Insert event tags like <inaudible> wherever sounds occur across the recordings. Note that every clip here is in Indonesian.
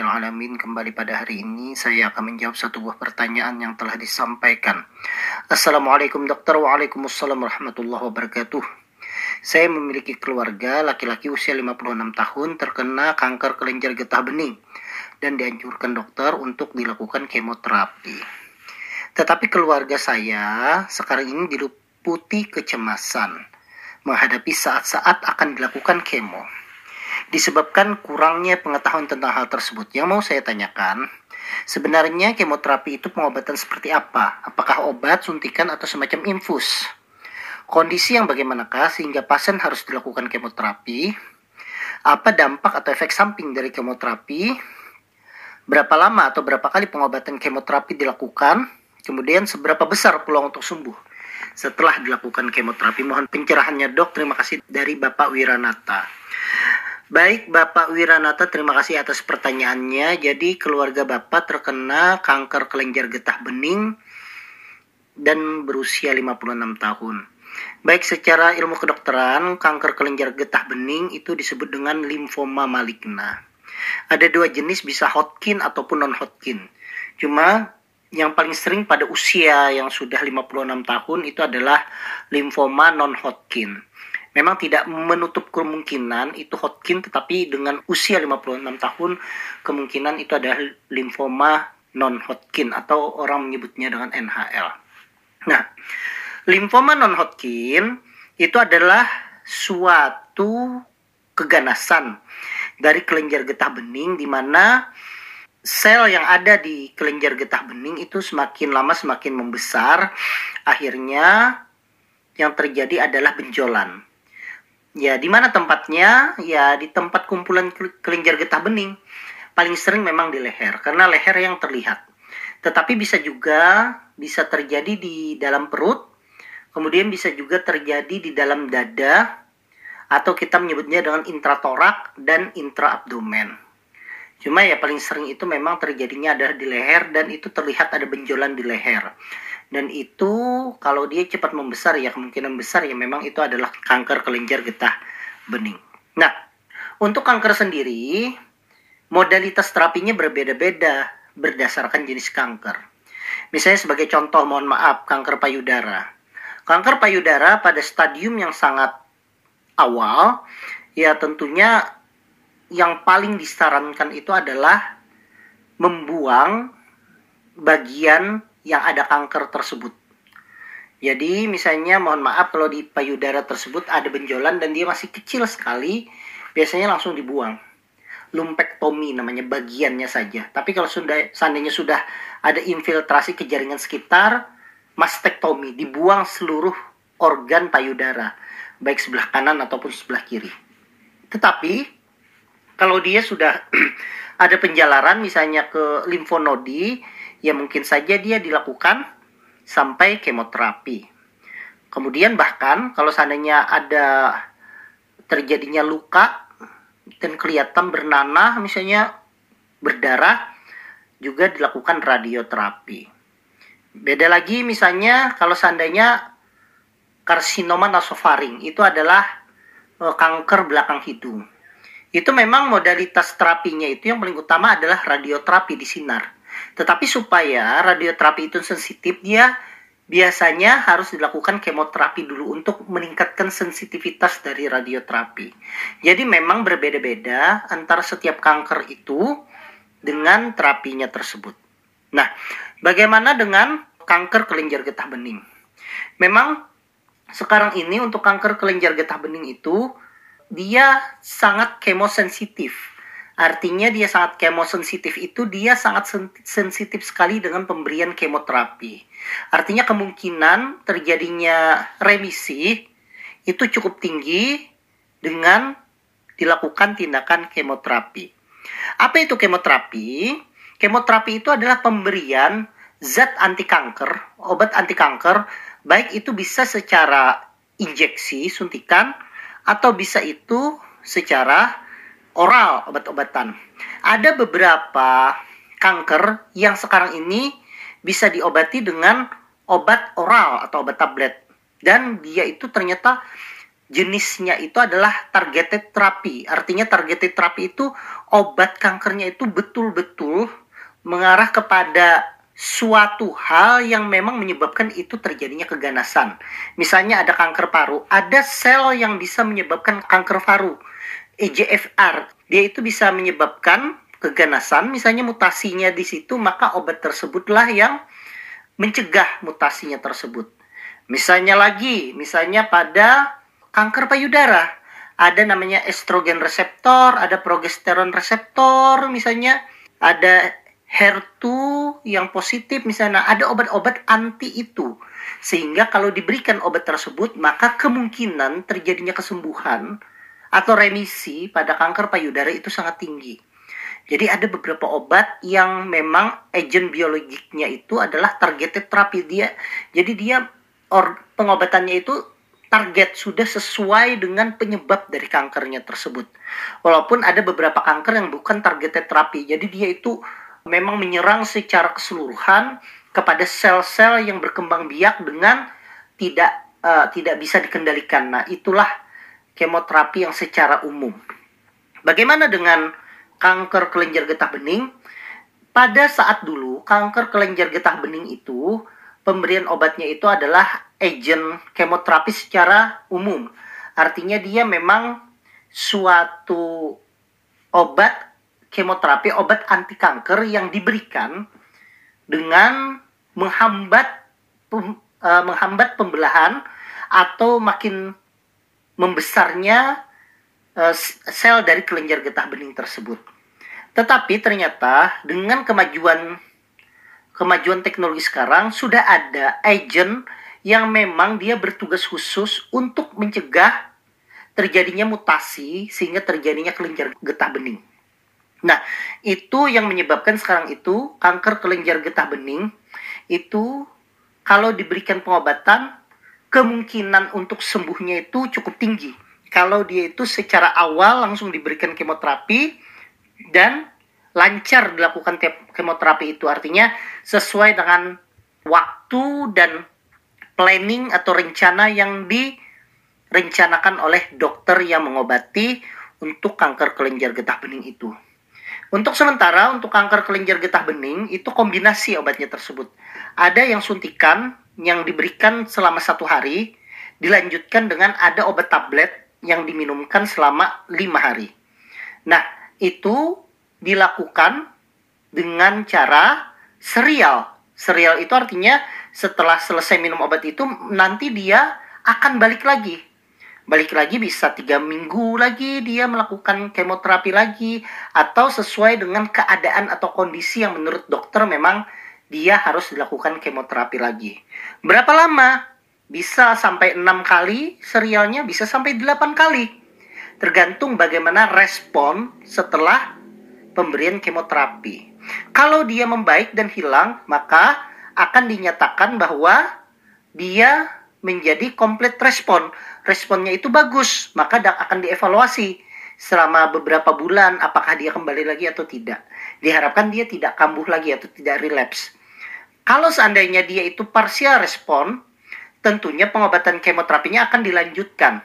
Alhamdulillahirrabbilalamin Kembali pada hari ini saya akan menjawab satu buah pertanyaan yang telah disampaikan. Assalamualaikum dokter. Waalaikumsalam warahmatullahi wabarakatuh. Saya memiliki keluarga laki-laki usia 56 tahun terkena kanker kelenjar getah bening Dan dianjurkan dokter untuk dilakukan kemoterapi. Tetapi keluarga saya sekarang ini diliputi kecemasan menghadapi saat-saat akan dilakukan kemo. Disebabkan kurangnya pengetahuan tentang hal tersebut. Yang mau saya tanyakan, sebenarnya kemoterapi itu pengobatan seperti apa? Apakah obat, suntikan, atau semacam infus? Kondisi yang bagaimanakah sehingga pasien harus dilakukan kemoterapi? Apa dampak atau efek samping dari kemoterapi? Berapa lama atau berapa kali pengobatan kemoterapi dilakukan? Kemudian seberapa besar peluang untuk sembuh? setelah dilakukan kemoterapi. Mohon pencerahannya dok. Terima kasih dari Bapak Wiranata. Baik Bapak Wiranata, terima kasih atas pertanyaannya. Jadi keluarga Bapak terkena kanker kelenjar getah bening dan berusia 56 tahun. Baik secara ilmu kedokteran, kanker kelenjar getah bening itu disebut dengan limfoma maligna. Ada dua jenis bisa Hodgkin ataupun non Hodgkin. Cuma yang paling sering pada usia yang sudah 56 tahun itu adalah limfoma non Hodgkin. Memang tidak menutup kemungkinan itu Hodgkin tetapi dengan usia 56 tahun kemungkinan itu adalah limfoma non Hodgkin atau orang menyebutnya dengan NHL. Nah, limfoma non Hodgkin itu adalah suatu keganasan dari kelenjar getah bening di mana sel yang ada di kelenjar getah bening itu semakin lama semakin membesar. Akhirnya yang terjadi adalah benjolan. Ya, di mana tempatnya? Ya, di tempat kumpulan kelenjar getah bening. Paling sering memang di leher, karena leher yang terlihat. Tetapi bisa juga bisa terjadi di dalam perut, kemudian bisa juga terjadi di dalam dada, atau kita menyebutnya dengan intratorak dan intraabdomen. Cuma ya paling sering itu memang terjadinya adalah di leher dan itu terlihat ada benjolan di leher. Dan itu kalau dia cepat membesar ya kemungkinan besar ya memang itu adalah kanker kelenjar getah bening. Nah, untuk kanker sendiri modalitas terapinya berbeda-beda berdasarkan jenis kanker. Misalnya sebagai contoh mohon maaf kanker payudara. Kanker payudara pada stadium yang sangat awal ya tentunya yang paling disarankan itu adalah membuang bagian yang ada kanker tersebut. Jadi misalnya mohon maaf kalau di payudara tersebut ada benjolan dan dia masih kecil sekali, biasanya langsung dibuang. Lumpektomi namanya bagiannya saja. Tapi kalau sudah seandainya sudah ada infiltrasi ke jaringan sekitar, mastektomi, dibuang seluruh organ payudara, baik sebelah kanan ataupun sebelah kiri. Tetapi kalau dia sudah <clears throat> ada penjalaran misalnya ke limfonodi, ya mungkin saja dia dilakukan sampai kemoterapi. Kemudian bahkan kalau seandainya ada terjadinya luka dan kelihatan bernanah misalnya berdarah juga dilakukan radioterapi. Beda lagi misalnya kalau seandainya karsinoma nasofaring itu adalah eh, kanker belakang hidung itu memang modalitas terapinya itu yang paling utama adalah radioterapi di sinar. Tetapi supaya radioterapi itu sensitif, dia biasanya harus dilakukan kemoterapi dulu untuk meningkatkan sensitivitas dari radioterapi. Jadi memang berbeda-beda antara setiap kanker itu dengan terapinya tersebut. Nah, bagaimana dengan kanker kelenjar getah bening? Memang sekarang ini untuk kanker kelenjar getah bening itu dia sangat kemosensitif. Artinya dia sangat kemosensitif itu dia sangat sensitif sekali dengan pemberian kemoterapi. Artinya kemungkinan terjadinya remisi itu cukup tinggi dengan dilakukan tindakan kemoterapi. Apa itu kemoterapi? Kemoterapi itu adalah pemberian zat anti kanker, obat anti kanker, baik itu bisa secara injeksi, suntikan, atau bisa itu secara oral obat-obatan. Ada beberapa kanker yang sekarang ini bisa diobati dengan obat oral atau obat tablet dan dia itu ternyata jenisnya itu adalah targeted terapi. Artinya targeted terapi itu obat kankernya itu betul-betul mengarah kepada suatu hal yang memang menyebabkan itu terjadinya keganasan. Misalnya ada kanker paru, ada sel yang bisa menyebabkan kanker paru, EGFR. Dia itu bisa menyebabkan keganasan, misalnya mutasinya di situ, maka obat tersebutlah yang mencegah mutasinya tersebut. Misalnya lagi, misalnya pada kanker payudara, ada namanya estrogen reseptor, ada progesteron reseptor, misalnya ada HER2 yang positif misalnya ada obat-obat anti itu sehingga kalau diberikan obat tersebut maka kemungkinan terjadinya kesembuhan atau remisi pada kanker payudara itu sangat tinggi. Jadi ada beberapa obat yang memang agen biologiknya itu adalah targeted terapi dia. Jadi dia or, pengobatannya itu target sudah sesuai dengan penyebab dari kankernya tersebut. Walaupun ada beberapa kanker yang bukan targeted terapi. Jadi dia itu memang menyerang secara keseluruhan kepada sel-sel yang berkembang biak dengan tidak uh, tidak bisa dikendalikan. Nah, itulah kemoterapi yang secara umum. Bagaimana dengan kanker kelenjar getah bening? Pada saat dulu, kanker kelenjar getah bening itu pemberian obatnya itu adalah agent kemoterapi secara umum. Artinya dia memang suatu obat kemoterapi obat anti kanker yang diberikan dengan menghambat pem, uh, menghambat pembelahan atau makin membesarnya uh, sel dari kelenjar getah bening tersebut. Tetapi ternyata dengan kemajuan kemajuan teknologi sekarang sudah ada agent yang memang dia bertugas khusus untuk mencegah terjadinya mutasi sehingga terjadinya kelenjar getah bening. Nah, itu yang menyebabkan sekarang itu kanker kelenjar getah bening itu kalau diberikan pengobatan kemungkinan untuk sembuhnya itu cukup tinggi. Kalau dia itu secara awal langsung diberikan kemoterapi dan lancar dilakukan kemoterapi itu artinya sesuai dengan waktu dan planning atau rencana yang direncanakan oleh dokter yang mengobati untuk kanker kelenjar getah bening itu. Untuk sementara, untuk kanker kelenjar getah bening, itu kombinasi obatnya tersebut. Ada yang suntikan, yang diberikan selama satu hari, dilanjutkan dengan ada obat tablet yang diminumkan selama lima hari. Nah, itu dilakukan dengan cara serial. Serial itu artinya setelah selesai minum obat itu, nanti dia akan balik lagi balik lagi bisa tiga minggu lagi dia melakukan kemoterapi lagi atau sesuai dengan keadaan atau kondisi yang menurut dokter memang dia harus dilakukan kemoterapi lagi. Berapa lama? Bisa sampai enam kali serialnya, bisa sampai delapan kali. Tergantung bagaimana respon setelah pemberian kemoterapi. Kalau dia membaik dan hilang, maka akan dinyatakan bahwa dia menjadi komplit respon responnya itu bagus, maka akan dievaluasi selama beberapa bulan apakah dia kembali lagi atau tidak. Diharapkan dia tidak kambuh lagi atau tidak relapse. Kalau seandainya dia itu parsial respon, tentunya pengobatan kemoterapinya akan dilanjutkan.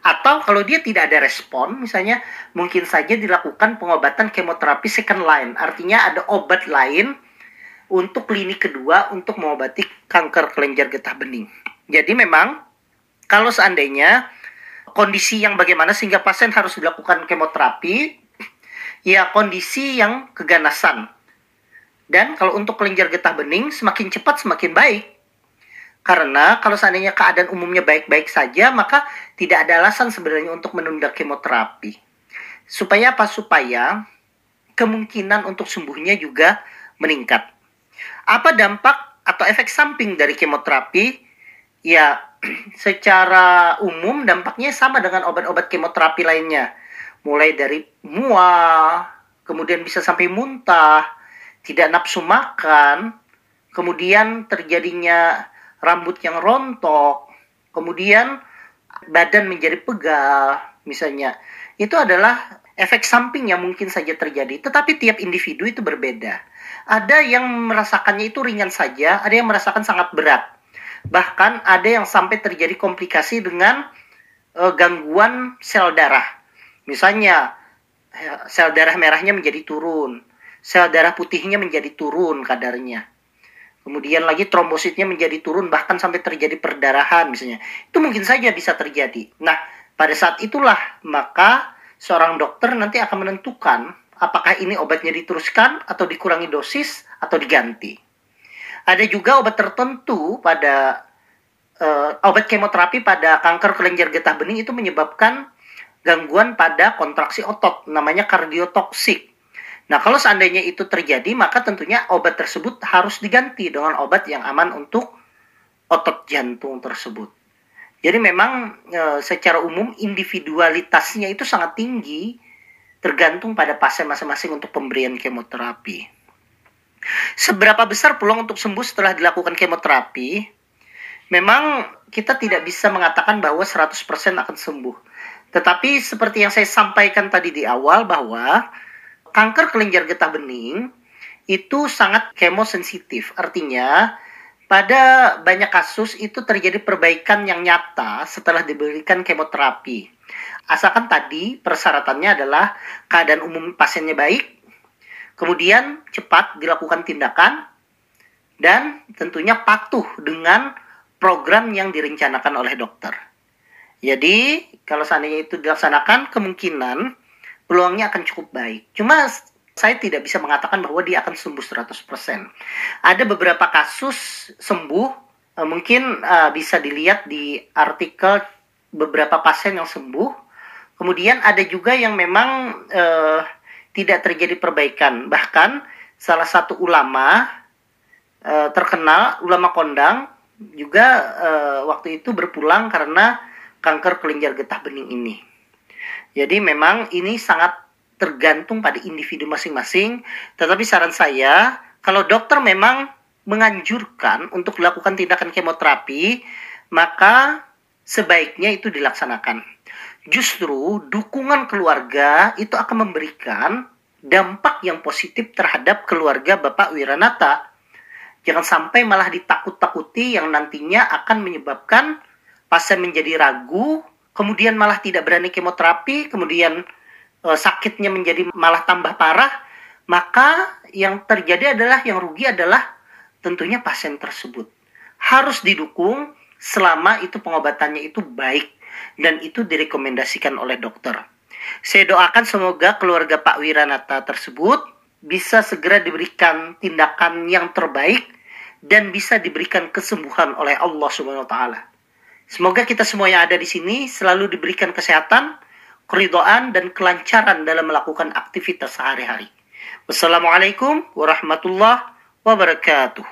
Atau kalau dia tidak ada respon, misalnya mungkin saja dilakukan pengobatan kemoterapi second line. Artinya ada obat lain untuk klinik kedua untuk mengobati kanker kelenjar getah bening. Jadi memang kalau seandainya kondisi yang bagaimana sehingga pasien harus dilakukan kemoterapi, ya kondisi yang keganasan. Dan kalau untuk kelenjar getah bening semakin cepat semakin baik. Karena kalau seandainya keadaan umumnya baik-baik saja, maka tidak ada alasan sebenarnya untuk menunda kemoterapi. Supaya apa? Supaya kemungkinan untuk sembuhnya juga meningkat. Apa dampak atau efek samping dari kemoterapi? Ya, <clears throat> secara umum dampaknya sama dengan obat-obat kemoterapi lainnya. Mulai dari mual, kemudian bisa sampai muntah, tidak nafsu makan, kemudian terjadinya rambut yang rontok, kemudian badan menjadi pegal, misalnya. Itu adalah efek samping yang mungkin saja terjadi, tetapi tiap individu itu berbeda. Ada yang merasakannya itu ringan saja, ada yang merasakan sangat berat Bahkan ada yang sampai terjadi komplikasi dengan uh, gangguan sel darah. Misalnya sel darah merahnya menjadi turun, sel darah putihnya menjadi turun kadarnya. Kemudian lagi trombositnya menjadi turun bahkan sampai terjadi perdarahan misalnya. Itu mungkin saja bisa terjadi. Nah, pada saat itulah maka seorang dokter nanti akan menentukan apakah ini obatnya diteruskan atau dikurangi dosis atau diganti. Ada juga obat tertentu pada uh, obat kemoterapi pada kanker kelenjar getah bening itu menyebabkan gangguan pada kontraksi otot namanya kardiotoksik. Nah, kalau seandainya itu terjadi, maka tentunya obat tersebut harus diganti dengan obat yang aman untuk otot jantung tersebut. Jadi memang e, secara umum individualitasnya itu sangat tinggi tergantung pada pasien masing-masing untuk pemberian kemoterapi. Seberapa besar peluang untuk sembuh setelah dilakukan kemoterapi? Memang kita tidak bisa mengatakan bahwa 100% akan sembuh. Tetapi seperti yang saya sampaikan tadi di awal bahwa kanker kelenjar getah bening itu sangat kemosensitif. Artinya, pada banyak kasus itu terjadi perbaikan yang nyata setelah diberikan kemoterapi. Asalkan tadi persyaratannya adalah keadaan umum pasiennya baik, kemudian cepat dilakukan tindakan, dan tentunya patuh dengan program yang direncanakan oleh dokter. Jadi, kalau seandainya itu dilaksanakan, kemungkinan peluangnya akan cukup baik. Cuma saya tidak bisa mengatakan bahwa dia akan sembuh 100%. Ada beberapa kasus sembuh, uh, mungkin uh, bisa dilihat di artikel beberapa pasien yang sembuh. Kemudian ada juga yang memang uh, tidak terjadi perbaikan. Bahkan salah satu ulama uh, terkenal, ulama kondang, juga uh, waktu itu berpulang karena kanker kelenjar getah bening ini. Jadi memang ini sangat tergantung pada individu masing-masing. Tetapi saran saya, kalau dokter memang menganjurkan untuk melakukan tindakan kemoterapi, maka sebaiknya itu dilaksanakan. Justru dukungan keluarga itu akan memberikan dampak yang positif terhadap keluarga Bapak Wiranata. Jangan sampai malah ditakut-takuti yang nantinya akan menyebabkan pasien menjadi ragu kemudian malah tidak berani kemoterapi, kemudian e, sakitnya menjadi malah tambah parah, maka yang terjadi adalah yang rugi adalah tentunya pasien tersebut. Harus didukung selama itu pengobatannya itu baik dan itu direkomendasikan oleh dokter. Saya doakan semoga keluarga Pak Wiranata tersebut bisa segera diberikan tindakan yang terbaik dan bisa diberikan kesembuhan oleh Allah Subhanahu wa taala. Semoga kita semua yang ada di sini selalu diberikan kesehatan, keridoan, dan kelancaran dalam melakukan aktivitas sehari-hari. Wassalamualaikum warahmatullahi wabarakatuh.